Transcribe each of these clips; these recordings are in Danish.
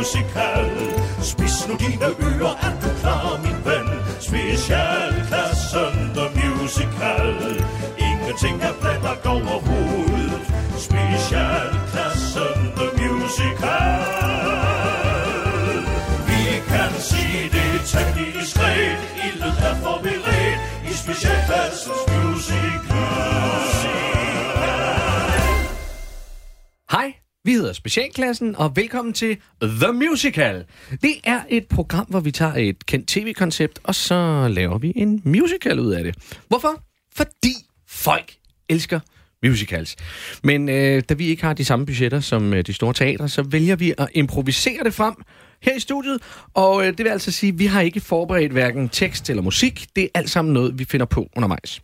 Musical. Spis nu dine ører, er du klar, min ven? Specialklassen The Musical. Ingenting er blandt går vi hedder Specialklassen, og velkommen til The Musical. Det er et program, hvor vi tager et kendt tv-koncept, og så laver vi en musical ud af det. Hvorfor? Fordi folk elsker musicals. Men øh, da vi ikke har de samme budgetter som øh, de store teatre, så vælger vi at improvisere det frem her i studiet. Og øh, det vil altså sige, at vi har ikke forberedt hverken tekst eller musik. Det er alt sammen noget, vi finder på undervejs.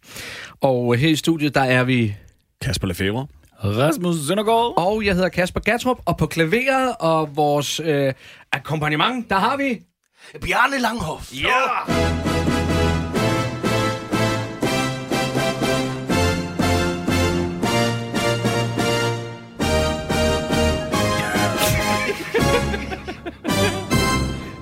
Og øh, her i studiet, der er vi Kasper Lefebvre. Rasmus Søndergaard. og jeg hedder Kasper Gatrup, og på klaveret og vores øh, akkompagnement, der har vi... Bjarne Langhoff. Ja!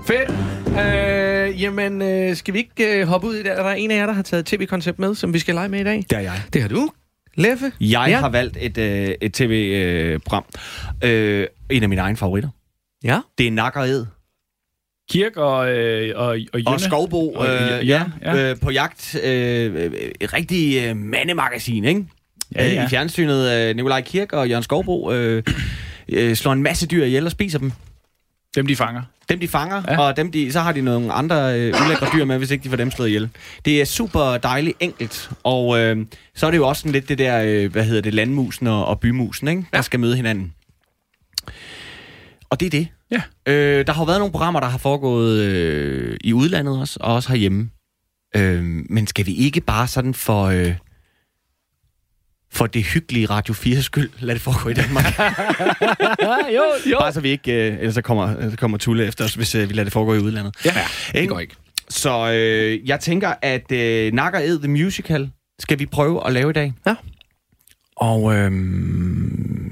Fedt. Øh, jamen, øh, skal vi ikke øh, hoppe ud i det? Er der en af jer, der har taget et tv-koncept med, som vi skal lege med i dag? Det er jeg. Det har du. Leffe? Jeg Ja. har valgt et, øh, et tv-program. Øh, en af mine egne favoritter. Ja. Det er Nak og Ed. Kirk og, øh, og, og Jønne. Og Skovbo. Og- Øh, ja, ja. Øh, på jagt. Øh, øh, et rigtig øh, mandemagasin, ikke? Ja, ja. Øh, I fjernsynet øh, Nikolaj Kirk og Jørgen Skovbo øh, øh, slår en masse dyr ihjel og spiser dem. Dem, de fanger. Dem de fanger, Ja. og dem de, så har de nogle andre øh, ulækre dyr med, hvis ikke de får dem slået ihjel. Det er super dejligt enkelt, og øh, så er det jo også sådan lidt det der, øh, hvad hedder det, landmusen og, og bymusen, ikke? der skal møde hinanden. Og det er det. Ja. Øh, der har jo været nogle programmer, der har foregået øh, i udlandet også, og også herhjemme. Øh, men skal vi ikke bare sådan for... Øh, for det hyggelige Radio 4 skyld, lad det foregå i Danmark. jo, jo. Bare så vi ikke, øh, ellers så kommer, så kommer Tulle efter os, hvis øh, vi lader det foregå i udlandet. Ja. Det går ikke. Så øh, jeg tænker, at øh, Nakker Ed The Musical skal vi prøve at lave i dag. Ja. Og øh,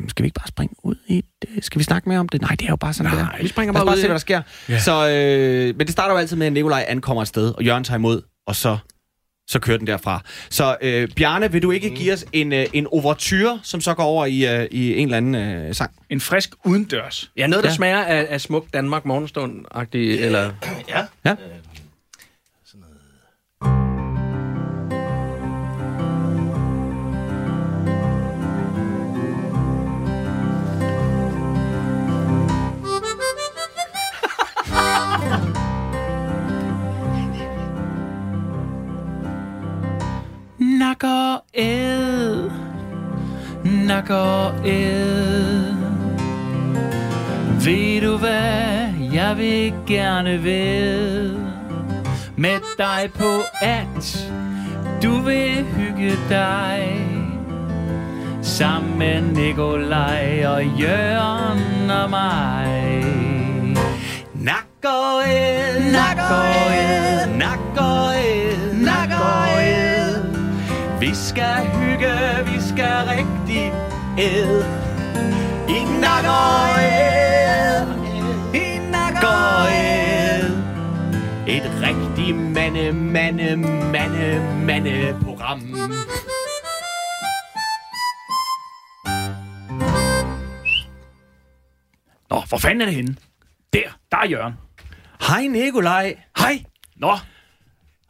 skal vi ikke bare springe ud i det? Skal vi snakke mere om det? Nej, det er jo bare sådan, Nej, det er. vi springer bare bare ud se, hvad der det. sker. Ja. Så, øh, men det starter jo altid med, at Nikolaj ankommer et sted, og Jørgen tager imod, og så, så kører den derfra. Så øh, Bjarne, vil du ikke give os en, øh, en overture, som så går over i, øh, i en eller anden øh, sang? En frisk udendørs. Ja, noget, der Ja. smager af, af smuk Danmark morgenstund-agtig, eller... Ja. Ja. Nak og æd. Nak og æd. Ved du hvad, jeg vil gerne ved med dig på at du vil hygge dig sammen med Nikolaj og Jørgen og mig. Nak og Ed, Nak og Ed. nak og. Vi skal hygge, vi skal rigtig æd. I nak og æd. I nak og æd. Et rigtig mande, mande, mande, mande program. Nå, hvor fanden er det henne? Der, der er Jørgen. Hej Nikolaj. Hej. Nå,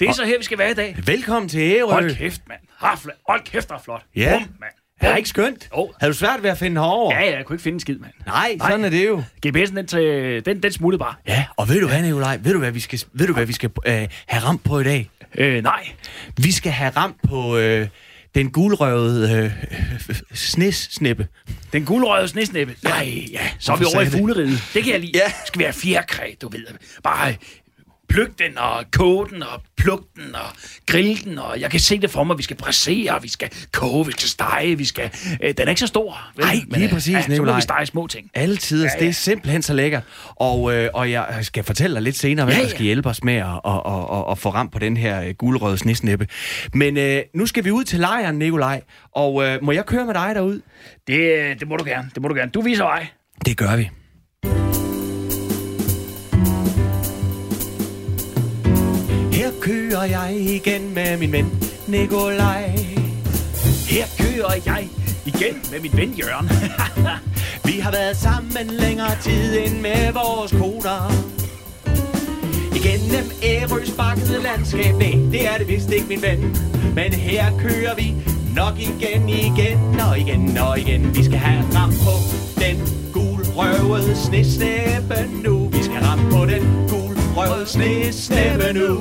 det er så her, vi skal være i dag. Velkommen til Ærø. Hold kæft, mand. Hafle. Hold kæft, der er flot. Ja. Bum, mand. Er det ikke skønt? Jo. Havde du svært ved at finde herover? Ja, ja, jeg kunne ikke finde en skid, mand. Nej, sådan er det jo. GPS'en, den, til, den, den smuttede bare. Ja, og ved du hvad, Nikolaj? Ved du, hvad vi skal, ved du, hvad vi skal øh, have ramt på i dag? Øh, nej. Vi skal have ramt på øh, den gulrøvede øh, snesnippe. Den gulrøde snesnæppe. Nej, ja. Så er vi over i jeg det? Det kan jeg lide. Ja. Skal vi have fjerkræ, du ved. Bare pluk den og koge den og pluk den og grille den. Og jeg kan se det for mig. Vi skal brassere, vi skal koge, vi skal stege, vi skal... Øh, den er ikke så stor. vel? Nej, lige øh, præcis, ja, Så må vi stege små ting. Alle tider, ja, Ja, det er simpelthen så lækker. Og, øh, og jeg skal fortælle dig lidt senere, hvem Ja, ja, der skal hjælpe os med at, at, at, at, få ramt på den her øh, gulrøde snesnippe. Men øh, nu skal vi ud til lejren, Nikolaj. Og øh, må jeg køre med dig derud? Det, det må du gerne. Det må du gerne. Du viser vej. Det gør vi. Her kører jeg igen med min ven Nikolaj. Her kører jeg igen med min ven Jørgen. Vi har været sammen længere tid end med vores koner. Igennem Ærøs bakkede landskab, nej, det er det vist ikke, min ven. Men her kører vi nok igen, igen og igen og igen. Vi skal have ram på den gulrøvede snesnæppe nu. Vi skal ramme på den gulrøvede snesnæppe nu.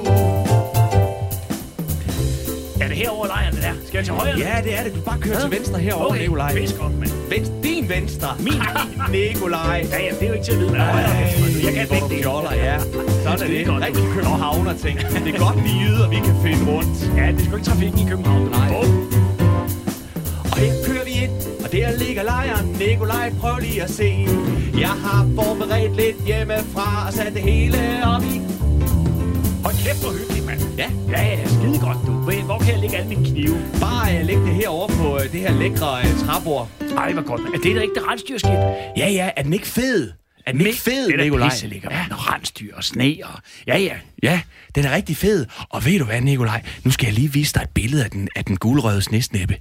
er det herovre lejren, det der? Skal jeg til højre? Ja, det er det. Du bare kører til venstre herovre, okay. Nikolaj. Pis godt, mand. Venstre, din venstre. Min. Nikolaj. Ja, ja, det er jo ikke til at vide, højre er. Jeg kan begge dele. Fjoller, ja. Sådan er Det er det. godt. Rigtig københavner ting. Det er godt, vi yder, vi kan finde rundt. Ja, det er sgu ikke trafikken i København. Nej. Bum. Og her kører vi ind, og der ligger lejren. Nikolaj, prøv lige at se. Jeg har forberedt lidt hjemmefra og sat det hele op i. Hold kæft, hvor hyggeligt, mand. Ja, Ja, ja, skide godt, du. Hvor kan jeg lægge alle mine knive? bare uh, læg det herovre på uh, det her lækre uh, træbord. Ej, hvor godt. mand. Er det da ikke det rensdyrskib? Ja, ja, er den ikke fed? Er den ikke fed, det er Nikolaj? Det er da ja. Rensdyr og sne og... Ja, ja. Ja, den er rigtig fed. Og ved du hvad, Nikolaj? Nu skal jeg lige vise dig et billede af den, af den gulrøde snesnæppe.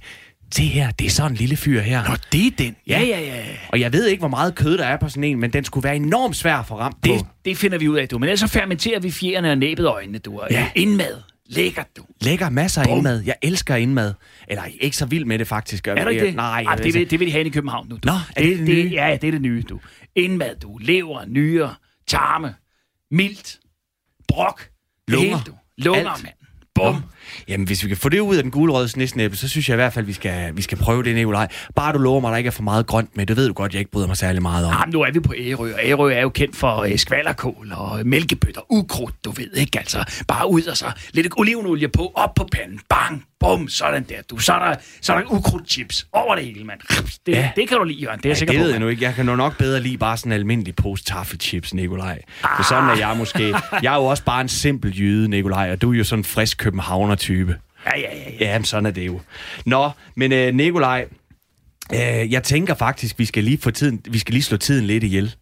Se her, det er sådan en lille fyr her. Nå, det er den. Ja, ja, ja. Og jeg ved ikke, hvor meget kød der er på sådan en, men den skulle være enormt svær at få ramt på. Det, det finder vi ud af, du. Men ellers så fermenterer vi fjerne og næbet og øjnene, du. Og Ja. Indmad. Lækkert, du. Lækker masser af Bum. indmad. Jeg elsker indmad. Eller jeg er ikke så vild med det, faktisk. Er du ikke det? Nej. Ej, det, vil, det vil de have i København nu. Du. Nå, er det det nye? Ja, ja, det er det nye, du. Indmad, du. Lever, nyre, tarme, mildt, brok. det Lunger. hele, du. Lunger, Alt. mand. Nå. Jamen, hvis vi kan få det ud af den gulrøde snesnæppe, så synes jeg i hvert fald, vi skal, vi skal prøve det, Nikolaj. Bare du lover mig, at der ikke er for meget grønt med. Det ved du godt, jeg ikke bryder mig særlig meget om. Jamen, nu er vi på Ærø, og Ærø er jo kendt for øh, skvallerkål og mælkebøtter, ukrudt, du ved ikke, altså. Bare ud og så lidt olivenolie på, op på panden, bang, bum, sådan der, du. Så er der, så er der ukrudtchips over det hele, mand. Det, Ja. det kan du lide, Jørgen, det er jeg Ja, sikker det på. ved jeg nu ikke. Jeg kan nu nok bedre lide bare sådan en almindelig pose taffelchips, Nikolaj. For sådan er jeg måske. Jeg er jo også bare en simpel jyde, Nikolaj, og du er jo sådan en frisk københavner-type. Ja, ja, ja, ja. Ja, men sådan er det jo. Nå, men øh, Nikolaj, øh, jeg tænker faktisk, vi skal lige få tiden, vi skal lige slå tiden lidt ihjel.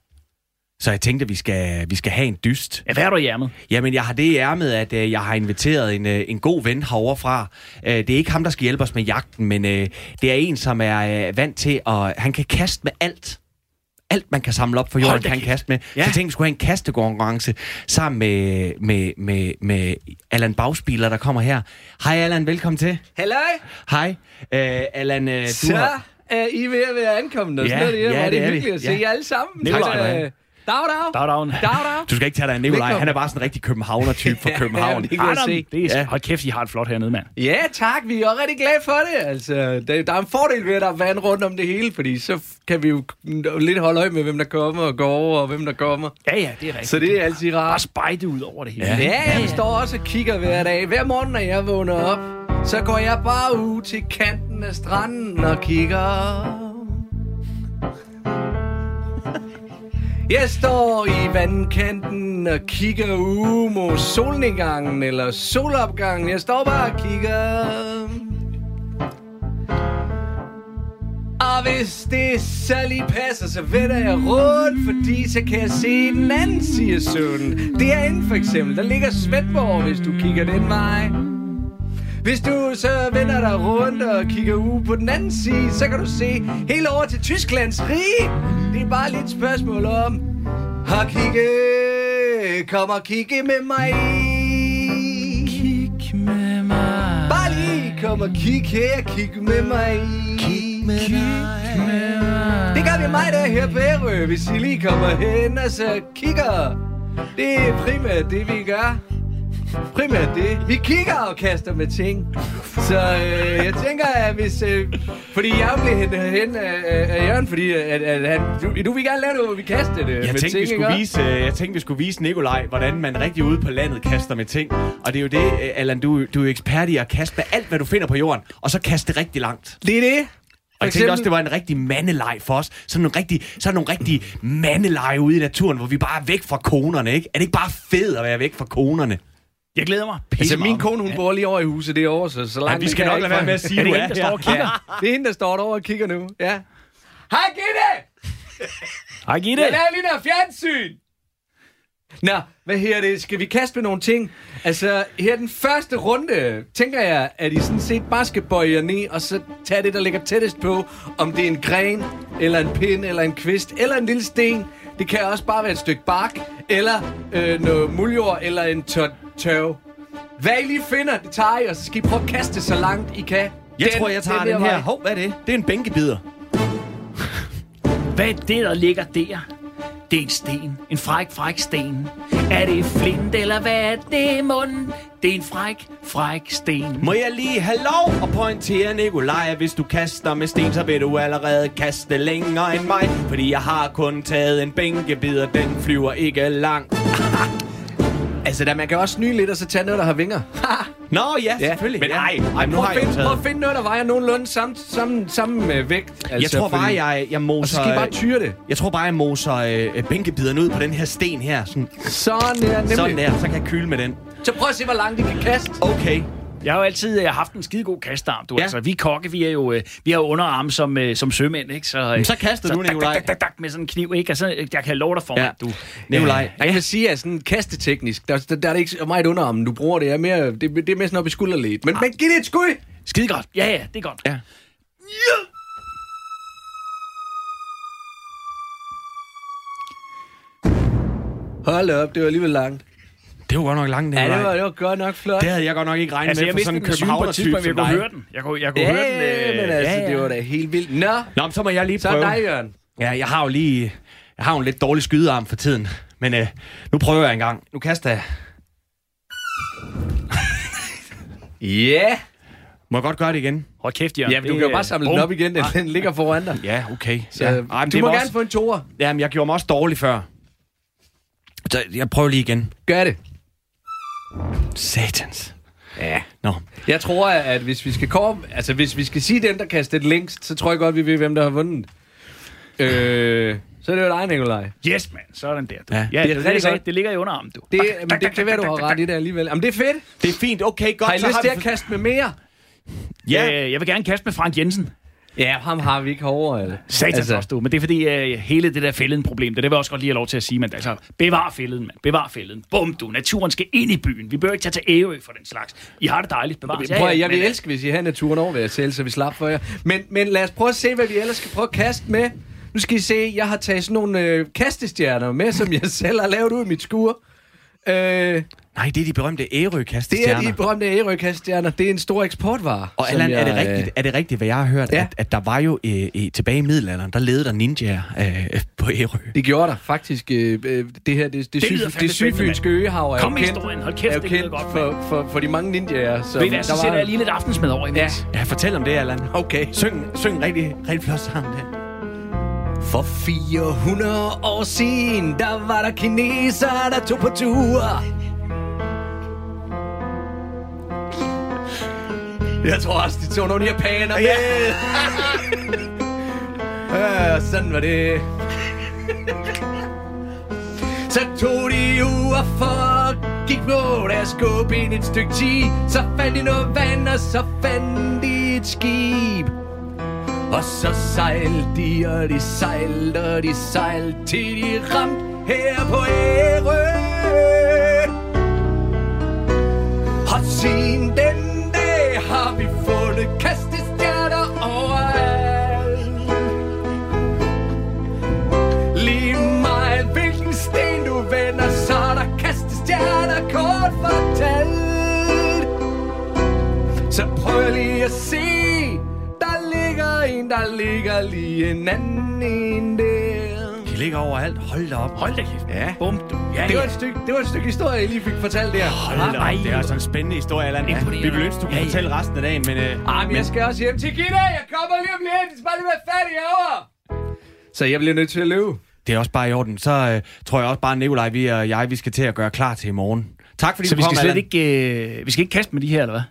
Så jeg tænkte, at vi skal, vi skal have en dyst. ja hvad har du i ærmet? Jamen, jeg har det i ærmet, at øh, jeg har inviteret en, øh, en god ven herovre fra. Øh, det er ikke ham, der skal hjælpe os med jagten, men øh, det er en, som er øh, vant til, at han kan kaste med alt. Alt, man kan samle op for jorden, kan han kaste med. Ja. Så jeg tænkte, vi skulle have en kastekonkurrence sammen med, med, med, med Allan Bagspiler, der kommer her. Hej Allan, velkommen til. Halløj! Hej. Øh, Allan, øh, du Så har... er I ved at være ankommet, og Ja, sådan noget. ja, det det er er vi. hyggeligt at se Ja. jer alle sammen. Tak skal Dag, dag. Dag, dag. Dag, dag. Du skal ikke tage dig af Nikolaj. Han er bare sådan en rigtig københavner-type fra Ja, København. det kan se. Det er, Ja. ja. Hold kæft, I har det flot hernede, mand. Ja, tak. Vi er rigtig glade for det. Altså, der, der er en fordel ved, at der er vand rundt om det hele, fordi så kan vi jo lidt holde øje med, hvem der kommer og går over, og hvem der kommer. Ja, ja, det er rigtigt. Så det er altid Bare rart. spejde ud over det hele. Ja. Ja, jeg står også og kigger hver dag. Hver morgen, når jeg vågner op, så går jeg bare ud til kanten af stranden og kigger. Jeg står i vandkanten og kigger ud mod solnedgangen eller solopgangen. Jeg står bare og kigger. Og hvis det så lige passer, så vender jeg rundt, fordi så kan jeg se den anden side af søen. Derinde for eksempel, der ligger Svendborg, hvis du kigger den vej. Hvis du så vender dig rundt og kigger ud på den anden side, så kan du se helt over til Tysklands rige. Det er bare lidt et spørgsmål om at kigge. Kom og kigge med mig. Kig med mig. Bare lige kom og kig her, kig med mig. Kig med mig. Det gør vi mig der her på Ærø, hvis I lige kommer hen og så kigger. Det er primært det, vi gør. Primært det. Vi kigger og kaster med ting. Så øh, jeg tænker, at hvis... Øh, fordi jeg blev hentet hen af, af Jørgen, fordi at, at han, du, du vil gerne lave noget, hvor vi kaster det Jeg med tænkte, ting, vi skulle vise, øh, jeg tænkte, vi skulle vise Nikolaj, hvordan man rigtig ude på landet kaster med ting. Og det er jo det, øh, Allan, du, du er ekspert i at kaste med alt, hvad du finder på jorden, og så kaste det rigtig langt. Det er det. Og jeg tænkte også, det var en rigtig mandeleg for os. Sådan nogle rigtig, sådan nogle rigtig mandeleje ude i naturen, hvor vi bare er væk fra konerne, ikke? Er det ikke bare fedt at være væk fra konerne? Jeg glæder mig. Altså, Pisse min meget. kone, hun bor lige over i huset derovre, så, så langt... Ja, vi skal nok lade være med at sige, Er det hende, der står og kigger? Det er hende, der står derovre og kigger nu. Ja. Hej, Gitte! Hej, Gitte. Jeg laver lige noget fjernsyn. Nå, hvad her det? Skal vi kaste med nogle ting? Altså, her den første runde, tænker jeg, at I sådan set bare skal bøje jer ned, og så tage det, der ligger tættest på, om det er en gren, eller en pind, eller en kvist, eller en lille sten. Det kan også bare være et stykke bark, eller øh, noget muljord, eller en tør tørv. Hvad I lige finder, det tager I, og så skal I prøve at kaste så langt I kan. Jeg tror, jeg tager den, der her. vej. Hov, hvad er det? Det er en bænkebider. Hvad er det, der ligger der? Det er en sten. En fræk, fræk sten. Er det flint, eller hvad er det, munden? Det er en fræk, fræk sten. Må jeg lige have lov at pointere, Nikolaj, at hvis du kaster med sten, så vil du allerede kaste længere end mig. Fordi jeg har kun taget en bænkebider, den flyver ikke langt. Altså, da man kan også snyde lidt, og så tage noget, der har vinger. Nå ja, Ja, selvfølgelig. men ja. ej, ej, nu prøv, har at finde, prøv at finde noget, der vejer nogenlunde samme, samme, samme øh, vægt. Altså, Jeg tror bare, jeg, jeg Og moser... så skal I bare tyre det. Jeg tror bare, jeg moser øh, bænkebiderne ud på den her sten her. Sådan, Sådan der, nemlig. sådan der, så kan jeg kyle med den. Så prøv at se, hvor langt de kan kaste. Okay. Jeg har jo altid øh, haft en skide god kastarm, du. Ja. Ja. Altså, vi kokke, vi er jo øh, vi har jo underarm som, øh, som sømænd, ikke? Så, øh, så kaster du, dak, Nikolaj. dak, dak, dak, med sådan en kniv, ikke? Altså, jeg kan love dig for Ja. mig, du. Nikolaj. Jeg kan sige, at sådan kasteteknisk, der, der, der er det ikke så meget underarmen, du bruger. Det er mere, det, det er mere sådan op i skulderledet. Men, men giv det et skud! Skide godt. Ja, ja, det er godt. Ja. Hold op, det var alligevel langt. Det var godt nok langt, Ja, Nikolaj. det var, det var godt nok flot. Det havde jeg godt nok ikke regnet Altså, med jeg for sådan en københavner-type men jeg som kunne høre den. Jeg kunne, jeg kunne ja, høre den. men altså, det var da helt vildt. Nå, Nå, men så må jeg lige så prøve. er dig, Jørgen. Ja, jeg har jo lige... Jeg har jo en lidt dårlig skydearm for tiden. Men øh, nu prøver jeg en gang. Nu kaster jeg... Ja. Må jeg godt gøre det igen? Hold kæft, Jørgen. Ja, men du kan jo bare samle den op igen. Den, den ligger foran dig. Ja, okay. Så, ja. ja, Ej, men du det må gerne også... få en toer. Jamen, jeg gjorde mig også dårlig før. Så jeg prøver lige igen. Gør det. Satans. Ja. Nå. Jeg tror, at hvis vi skal komme, altså hvis vi skal sige den, der kastede det længst, så tror jeg godt, vi ved, hvem der har vundet. Øh, så er det jo dig, Nikolaj. Yes, man. Sådan der, du. Ja, Ja, det er det, det, rigtig det, ligger i underarmen, du. Det, men det kan være, du har ret i det alligevel. Jamen, det er fedt. Det er fint. Okay, godt. Har I lyst til at kaste med mere? Ja. Ja. Øh, jeg vil gerne kaste med Frank Jensen. Ja, ham har vi ikke herovre, eller? Satans altså. også, du. Men det er fordi, uh, hele det der fælden-problem, det, det vil jeg også godt lige have lov til at sige, men altså, bevar fælden, mand. Bevar fælden. Bum, du. Naturen skal ind i byen. Vi bør ikke tage til Ærø for den slags. I har det dejligt. Bevar. Prøv, at- jeg vil elske, hvis I havde naturen over ved jer selv, så vi slap for jer. Men, men lad os prøve at se, hvad vi ellers skal prøve at kaste med. Nu skal I se, jeg har taget sådan nogle øh, kastestjerner med, som jeg selv har lavet ud i mit skur. Øh, Nej, det er de berømte det er de berømte Ærø-kastestjerner. Det er en stor eksportvare. Og Allan, er, det rigtigt, øh, er det rigtigt, hvad jeg har hørt, Ja. at, at der var jo øh, øh, tilbage i middelalderen, der levede der ninjaer øh, på Ærø? Det gjorde der faktisk. Øh, øh, det her, det, det, Det det fandme sygfynske øhav er Kom jo kendt, historien. Hold kæft, er jo det lyder kendt godt, for, for, for de mange ninjaer. Som Ved I hvad, så der sætter var- jeg lige lidt aftensmad over imens. Ja. Ja, fortæl om det, Allan. Okay. Syng, syng rigtig, rigtig flot sang der. For 400 år siden, der var der kineser, der tog på tur. Jeg tror også, de tog nogle japaner med. Ja, sådan var det. Så tog de og for gik på deres ind et stykke tid. Så fandt de noget vand, og så fandt de et skib. Og så sejlte de, og de sejlte, og de sejlte, til de ramte her på Ærø. Der ligger lige en anden en der De ligger overalt. Hold da op. Hold da kæft. Ja. Bum, du. Ja, det var, et stykke, det var et stykke historie, jeg lige fik fortalt der. Hold da op. Det er altså en spændende historie, Allan. Ja, vi vil ønske, du kunne Ja, ja. fortælle resten af dagen, men... Øh, Ej, men jeg skal også hjem til Gitte. Jeg kommer lige om lidt. Det skal bare lige være færdig herovre. Så jeg bliver nødt til at løbe. det er også bare i orden. Så øh, tror jeg også bare, Nikolaj, vi og jeg, vi skal til at gøre klar til i morgen. Tak fordi Så du vi kom, skal slet Allan. ikke, øh, vi skal ikke kaste med de her, eller hvad?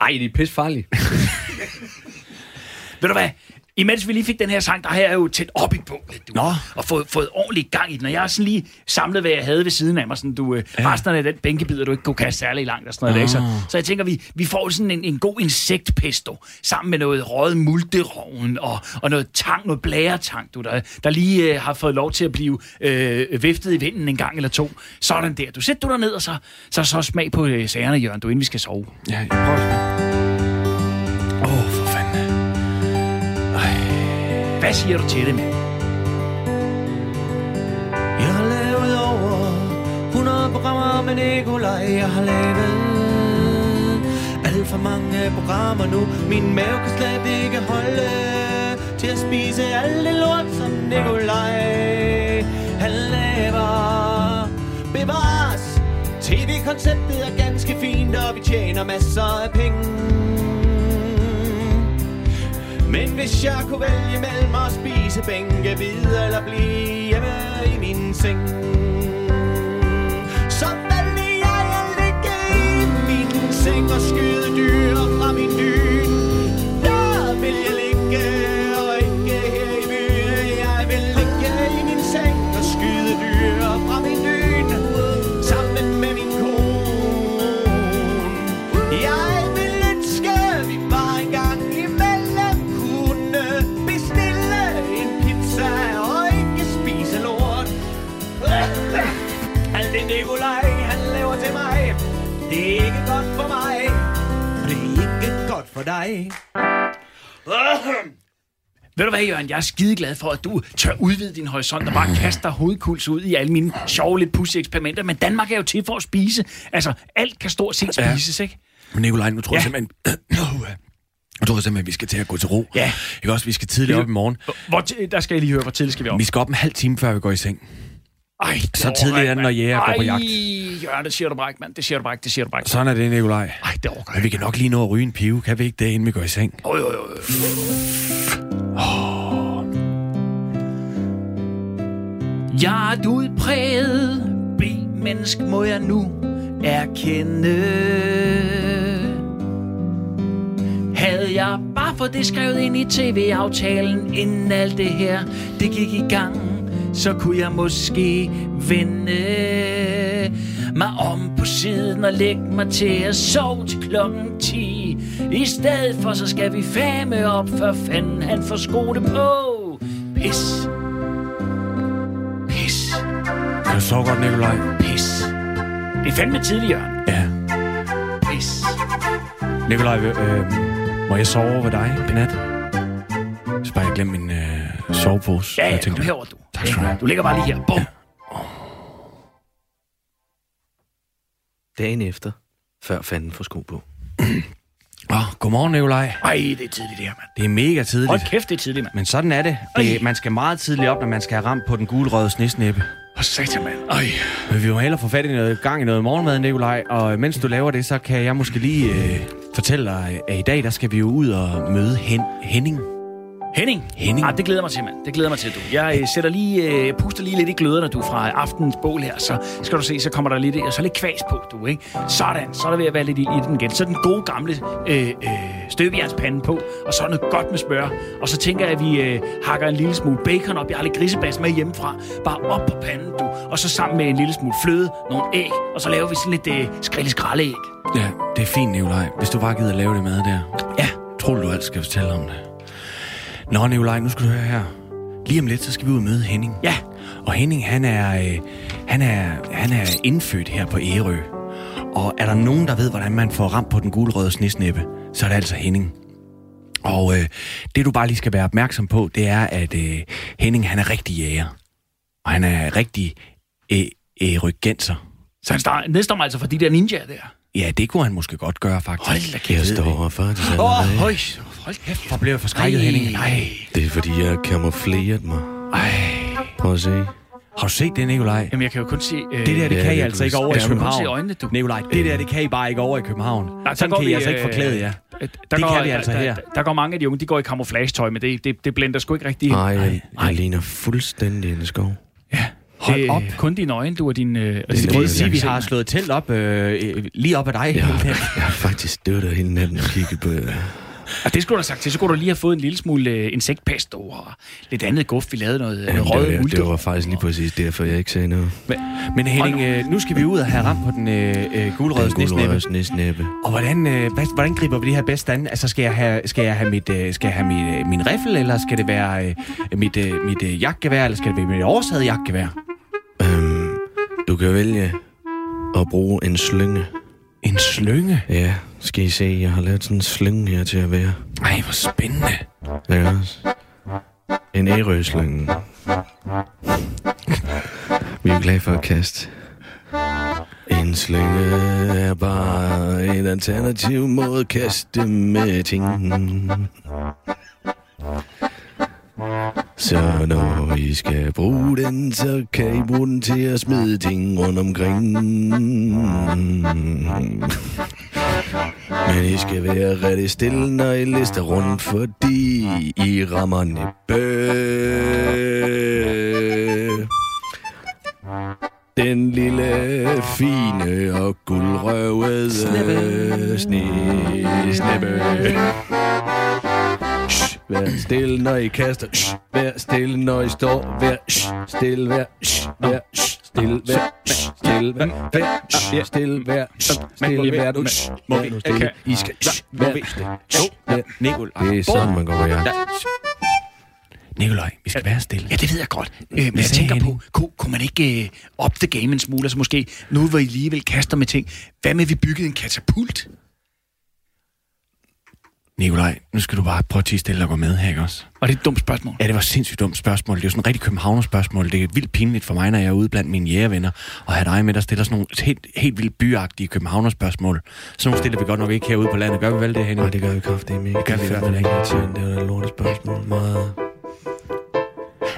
Ej, de er pisse farlige. Ved du hvad? Imens vi lige fik den her sang, der har jeg jo tæt op i bålet, du. Nå. Og fået, fået ordentlig gang i den. Og jeg har sådan lige samlet, hvad jeg havde ved siden af mig. Sådan, du, ja. Resten af den bænkebider, du ikke kunne kaste særlig langt og sådan noget. Oh. Så, så jeg tænker, vi, vi får sådan en, en god insektpesto, sammen med noget røget multerovn og, og noget tang, noget blæretang, du, der, der lige øh, har fået lov til at blive øh, viftet i vinden en gang eller to. Sådan der. Du sætter du dig ned, og så, så, så smag på øh, sagerne, Jørgen, du, inden vi skal sove. Ja, jeg prøver Hvad siger du til det, mand? Jeg har lavet over 100 programmer med Nikolaj. Jeg har lavet alt for mange programmer nu. Min mave kan slet ikke holde til at spise alt det lort, som Nikolaj han laver. Bevares! TV-konceptet er ganske fint, og vi tjener masser af penge. Men hvis jeg kunne vælge mellem at spise bænke videre eller blive hjemme i min seng Så valgte jeg at ligge i min seng og skyde dig. Ved du hvad, Jørgen? Jeg er skide glad for, at du tør udvide din horisont og bare kaste dig hovedkuls ud i alle mine sjove, lidt pussy eksperimenter. Men Danmark er jo til for at spise. Altså, alt kan stort set spises, ikke? Men Nikolaj, nu tror jeg Ja. simpelthen... Nu tror jeg simpelthen, at vi skal til at gå til ro. Ja. Ikke også? Vi skal tidligt op i morgen. Hvor, der skal jeg lige høre, hvor tidligt skal vi op. Vi skal op en halv time, før vi går i seng. Ej, det Så tidligt jeg er det, når jæger går på jagt. Ej, Jørgen, det siger du bare ikke, mand. Det siger du bare ikke, det siger du bare ikke. Sådan er det, Nikolaj. Ej, det overgår Men vi kan nok lige nå at ryge en pive. Kan vi ikke det, inden vi går i seng? Oj, oj, oj. Jeg er et udpræget B-menneske, må jeg nu erkende. Havde jeg bare fået det skrevet ind i tv-aftalen, inden alt det her, det gik i gang, så kunne jeg måske vende mig om på siden og lægge mig til at sove til klokken 10. I stedet for, så skal vi fame op, før fanden han får skoene på. Pis. Pis. Du sove godt, Nikolaj? Pis. Det er fandme tidligt, Jørgen. Ja. Pis. Nikolaj, øh, må jeg sove over ved dig i nat? Så bare jeg glemte min øh, sovepose. Ja, Så ja, jeg kom herover, du. Tak skal du have. Du ligger bare lige her. Bum. Dagen efter, før fanden får sko på. Åh, godmorgen, Nikolaj. Ej, det er tidligt, det her, mand. Det er mega tidligt. Hold kæft, det er tidligt, mand. Men sådan er det. Ej. det. Man skal meget tidligt op, når man skal have ramt på den gulrøde snesnæppe. Hvor satan, mand. Ej. Men vi må hellere få fat i noget gang i noget morgenmad, Nikolaj. Og mens du laver det, så kan jeg måske lige øh, fortælle dig, at i dag, der skal vi jo ud og møde Hen Henning. Henning. Henning. Ah, det glæder mig til, mand. Det glæder mig til, du. Jeg øh, sætter lige, øh, puster lige lidt i gløderne, du, fra aftenens bål her. Så skal du se, så kommer der lidt, og så lidt kvæs på, du, ikke? Sådan, så er der ved at være lidt i, i den igen. Så den gode gamle øh, øh, støbejernspande på, og så noget godt med smør. Og så tænker jeg, at vi øh, hakker en lille smule bacon op. Jeg har lidt grisebas med hjemmefra. Bare op på panden, du. Og så sammen med en lille smule fløde, nogle æg, og så laver vi sådan lidt øh, skrille skraldeæg. Ja, det er fint, Nikolaj. Hvis du bare gider lave det mad der. Ja. Tror du, du alt skal fortælle om det? Nå, Nikolaj, nu skal du høre her. Lige om lidt, så skal vi ud og møde Henning. Ja. Og Henning, han er, øh, han er, han er indfødt her på Ærø. Og er der nogen, der ved, hvordan man får ramt på den gulrøde snesnæppe, så er det altså Henning. Og øh, det, du bare lige skal være opmærksom på, det er, at øh, Henning, han er rigtig jæger. Og han er rigtig øh. Så han star- nedstammer altså fra de der ninjaer der. Ja, det kunne han måske godt gøre, faktisk. Hold da kæft. Jeg står faktisk Åh, oh. oh, høj. Hold kæft. Hvor blev jeg forskrækket, Ej. Henning? Nej. Det er fordi, jeg har kamufleret mig. Ej. Prøv at se. Har du set det, Nikolaj? Jamen, jeg kan jo kun se... Øh, Det der, det Ja, kan I det altså ikke vi- over i jeg København. se øjnene, du. Nikolaj, det der, det kan I bare ikke over i København. Nej, Sådan kan I altså ikke forklæde jer. Der Det går, kan vi altså der, her. Der, der, går mange af de unge, de går i camouflage-tøj, men det, det, det blender sgu ikke rigtig ind. Ej, jeg, jeg ligner fuldstændig en skov. Hold det, op. Kun dine øjne, du og din... Øh, Det Det sige, vi har slået et telt op øh, øh, lige op ad dig. Jeg, har- jeg har faktisk støvet der hele natten og kigget på jer. Og det skulle du have sagt til. Så kunne du lige have fået en lille smule øh, insektpesto og lidt andet guf. Vi lavede noget øh, Jamen, røget det, var, det var faktisk lige præcis derfor, jeg ikke sagde noget. Men Henning, øh, nu skal vi ud og have ramt på den øh, gulrøde snesnæppe. Guldrøde snesnæppe. Og hvordan, øh, hvad, hvordan griber vi det her bedst an? Altså, skal jeg have, skal jeg have, mit, øh, skal jeg have mit, øh, min riffel, eller skal det være øh, mit, øh, mit øh, jagtgevær, eller skal det være mit oversaget jagtgevær? Øhm, du kan vælge at bruge en slynge. En slynge? Ja, skal I se, jeg har lavet sådan en slynge her til at være. Ej, hvor spændende. Ja. En ærøslynge. Vi er glade for at kaste. En slynge er bare en alternativ måde at kaste med ting. Så når I skal bruge den, så kan I bruge den til at smide ting rundt omkring. Men I skal være rigtig stille, når I lister rundt, fordi I rammer næppe. Den lille, fine og guldrøvede sneppe. Shh, Vær stille, når I kaster. Shh, Vær stille, når I står. Vær shh, stille, vær shh, vær shh, stille, vær shh, stille, vær vær stille, vær stille, vær du Må vær vi- stille. I skal shh, vær stille. Det er sådan, man går jagt. Nikolaj, vi skal være stille. Ja, det ved jeg godt. Øh, men jeg tænker på, kunne, kunne man ikke øh, op the game en smule? Altså måske, nu hvor I alligevel kaster med ting, hvad med, at vi byggede en katapult? Nikolaj, nu skal du bare prøve at tige stille og gå med her, ikke også? Og det er et dumt spørgsmål. Ja, det var et sindssygt dumt spørgsmål. Det er jo sådan et rigtig københavnerspørgsmål. Det er vildt pinligt for mig, når jeg er ude blandt mine jægervenner, og have dig med, der stiller sådan nogle helt, helt vildt byagtige københavnerspørgsmål. Sådan nogle stiller vi godt nok ikke herude på landet. Gør vi vel det, Henning? Nej, det gør vi kraftigt ikke. Det gør vi i hvert fald ikke. Det er jo et lortet spørgsmål. Meget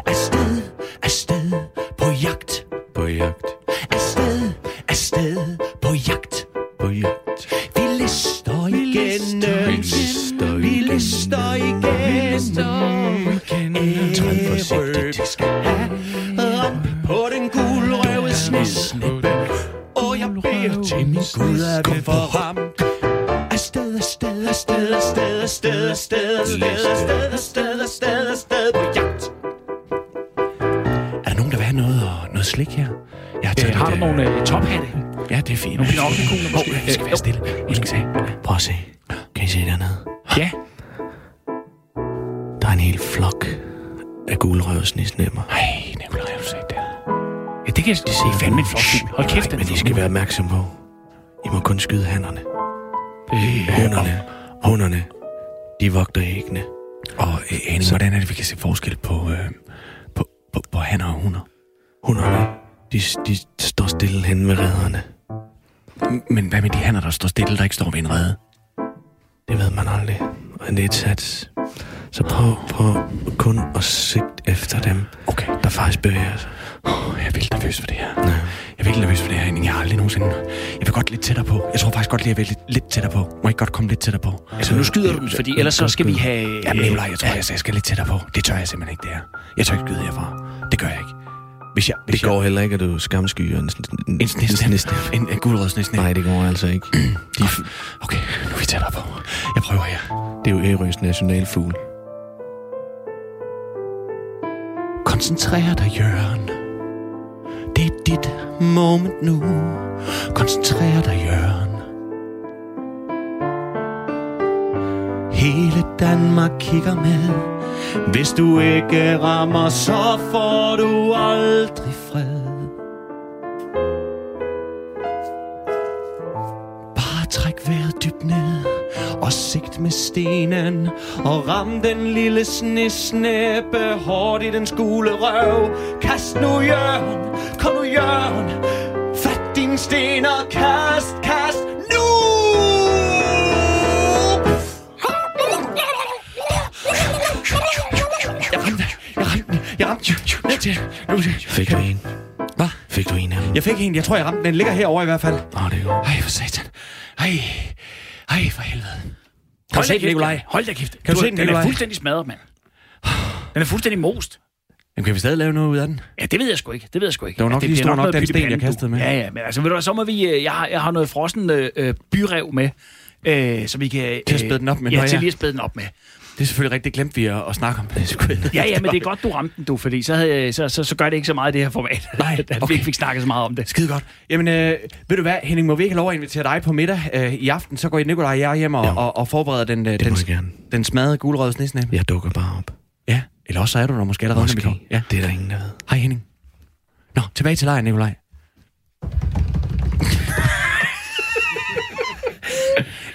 Afsted, afsted på jagt. på jagt. Afsted, afsted på jagt. På jagt. Vi lister igennem. Vi lister Vi lister igennem. Træd forsigtigt. Vi skal have ramp på den guldrøvede snesnæppe. Og jeg beder til min Gud, at vi får ramt. Afsted, afsted, afsted, afsted, afsted, afsted, afsted, afsted, afsted, afsted, afsted på jagt. Er der nogen, der vil have noget, og noget slik her? Jeg har taget Øh, har du nogle øh, tophatte? Ja, det er fint. Nogle pinocchio-kugler måske? Åh, vi skal være stille. Nu skal vi se. Prøv at se ja, det se. Fandme en flot fugl. Hold kæft, den Men fugl. skal være opmærksom på. I må kun skyde hannerne. Hunderne, hunderne, de vogter æggene. Og øh, Henning, hvordan er det, vi kan se forskel på, øh, på, på, på hanner og hunder? Hunderne, de, de står stille hen ved redderne. Men hvad med de hanner, der står stille, der ikke står ved en rede? Det ved man aldrig. Og det er et sats. Så prøv, prøv kun at sigte efter dem, Okay. der faktisk bevæger sig. Oh, jeg er vildt nervøs for det her. Ja. Jeg er virkelig nervøs for det her, Henning. Jeg har aldrig nogensinde... Jeg vil godt lidt tættere på. Jeg tror faktisk godt lige, jeg vil lidt, lidt tættere på. Må jeg ikke godt komme lidt tættere på? Altså, nu skyder du dem, fordi ellers så skal vi have... Jamen, Nikolaj, jeg tror, jeg, jeg skal lidt tættere på. Det tør jeg simpelthen ikke, det her. Jeg tør ikke skyde herfra. Det gør jeg ikke. Hvis jeg... Hvis Det går heller ikke, at du skamskyer en, en, Jeg, en snesnæb. En, en gulrød snesnæb. Nej, det går altså ikke. De, Okay, nu er vi tættere på. Jeg prøver her. det er jo Ærøs nationalfugl. Koncentrer dig, Jørgen. Det er dit moment nu. Koncentrer dig, Jørgen. Hele Danmark kigger med. Hvis du ikke rammer, så får du aldrig fred. Træk vejret dybt ned og sigt med stenen og ram den lille snesnæppe hårdt i den skule røv. Kast nu, Jørgen, kom nu, Jørgen, fat din sten og kast, kast nu! Jeg ramte, jeg ramte, jeg ramte. Fik du en? Hvad? Fik du en af dem? Jeg fik en, jeg tror, jeg ramte den. Den ligger herovre i hvert fald. Åh, det er godt. Ej, for satan. Ej, ej, for helvede. Kan Hold du se den, Nikolaj? Hold da kæft. Kan du se den, Den er Nikolaj? fuldstændig smadret, mand. Den er fuldstændig most. Jamen, kan vi stadig lave noget ud af den? Ja, det ved jeg sgu ikke. Det ved jeg sgu ikke. Det var nok ja, lige bliver stor nok, den sten, jeg kastede med. Ja, ja, men altså, ved du hvad, så må vi... øh, Jeg har, jeg har noget frossen øh, øh, byrev med. Øh, så vi kan... Til at spæde den op med. Ja, Nå, til ja. lige at spæde den op med. Det er selvfølgelig rigtigt, det glemte vi at, at snakke om. Ja, ja, men det er godt, du ramte den, du, fordi så, havde, så, så, så gør det ikke så meget i det her format, Nej, at vi okay. ikke fik snakket så meget om det. Skide godt. Jamen, øh, ved du hvad, Henning, må vi ikke have lov at invitere dig på middag øh, i aften? Så går I Nikolaj og jeg hjem og, Ja. og, og forbereder den, øh, Det den, må jeg gerne. den smadrede gulerøde snesnæb. Jeg dukker bare op. Ja, eller også så er du der måske allerede. Måske. Ja. Det er der ingen, der ved. Hej Henning. Nå, tilbage til lejren, Nikolaj.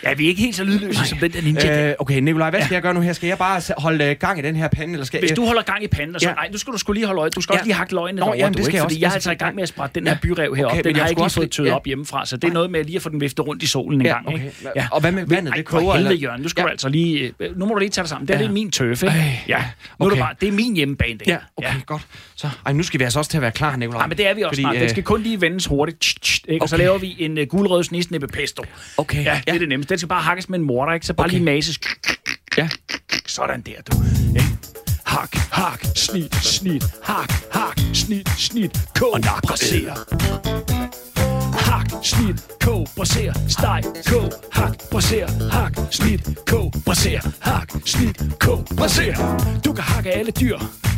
Ja, vi er ikke helt så lydløse som den der ninja. Øh, okay, Nikolaj, hvad skal jeg gøre nu her? Skal jeg bare holde øh, gang i den her pande, eller skal Hvis du holder gang i panden, så, Ja. nej, nu skal du skulle lige holde øje. Du skal Ja. også lige hakke løgene Nå, derovre, jamen, du, det skal ikke? jeg Fordi også. jeg er altså i gang med at sprætte den Ja. her byrev heroppe. Okay, den har jeg ikke lige fået tøet ja. op hjemmefra, så det er noget med lige at få den viftet rundt i solen en Ja, gang. ikke? Ja. Og hvad med vandet? Det koger, helvede? Jørgen. Nu skal Ja. du altså lige... øh, Nu må du lige tage dig sammen. Det er Ja. min tøf, ikke? Ej. Ja. Nu er det bare... Det er min hjemmebane, det. Ja, okay, godt. Så, ej, nu skal vi altså også til at være klar, Nikolaj. Ja, men det er vi også Fordi, snart. Den øh, skal kun lige vendes hurtigt. Tsk, tsk, ikke? Og så Okay. laver vi en uh, gulrød snisnæppe pesto. Okay, Ja, det ja. er det nemmeste. Den skal bare hakkes med en morter, ikke? Så bare Okay. lige mases. Ja. Sådan der, du. Ikke? Hak, hak, snit, snit, hak, hak, snit, snit, kog, braser. Hak, snit, kog, braser, steg, kog, hak, braser, hak, snit, kog, braser, hak, snit, kog, braser. Du kan hakke alle dyr.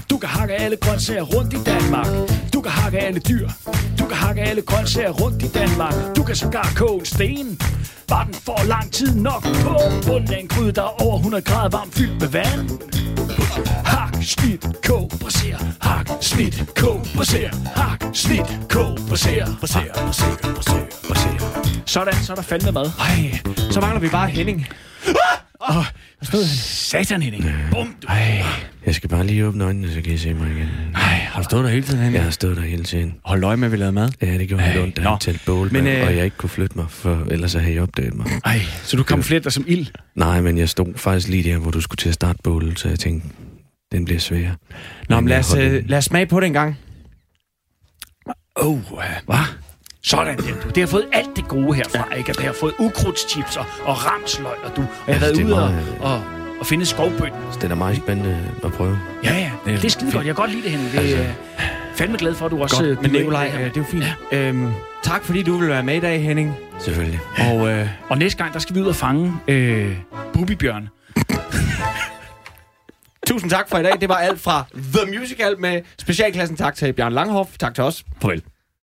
Du kan hakke alle grøntsager rundt i Danmark. Du kan hakke alle dyr. Du kan hakke alle grøntsager rundt i Danmark. Du kan sågar koge en sten. Bare den får lang tid nok på bunden af en gryde, der er over 100 grader varm fyldt med vand. Snit, kog, braser. Hak, snit, kog, braser. Hak, snit, kog, braser. Braser, braser, braser, braser. Sådan, så er der fandme mad. Ej, så mangler vi bare Henning. Åh, satan, Henning. Bum, du. Ej, jeg skal bare lige åbne øjnene, så kan I se mig igen. Ej, har du stået der hele tiden, Henning? Jeg har stået der hele tiden. Hold øje med, at vi lavede mad. Ja, det gjorde ondt, da jeg tændte bål, Men, øh, og jeg ikke kunne flytte mig, for ellers havde I opdaget mig. Ej, så du kamuflerer dig som ild. Nej, men jeg stod faktisk lige der, hvor du skulle til at starte bålet, så jeg tænkte, den bliver svær. Nå, men lad os, øh, den. lad os smage på det en gang. Oh, hvad? Sådan der, du. Det har fået alt det gode herfra, ikke? At det har fået ukrudtschips og, og ramsløg, og du. Og jeg har Altså, været er ude og, meget- og, og finde skovbøn. Så det er meget spændende at prøve. Ja, ja. Det er, det er skide godt. Jeg kan godt lide det, Henning. Det er fandme glad for, at du også... øh, Godt, men byder ind Nikolaj, øh, det er jo fint. Øhm, tak fordi du vil være med i dag, Henning. Selvfølgelig. Og øh, Og næste gang, der skal vi ud og fange øh, Bubibjørn tusind tak for i dag. Det var alt fra The Musical med specialklassen. Tak til Bjørn Langhoff. Tak til os. Farvel.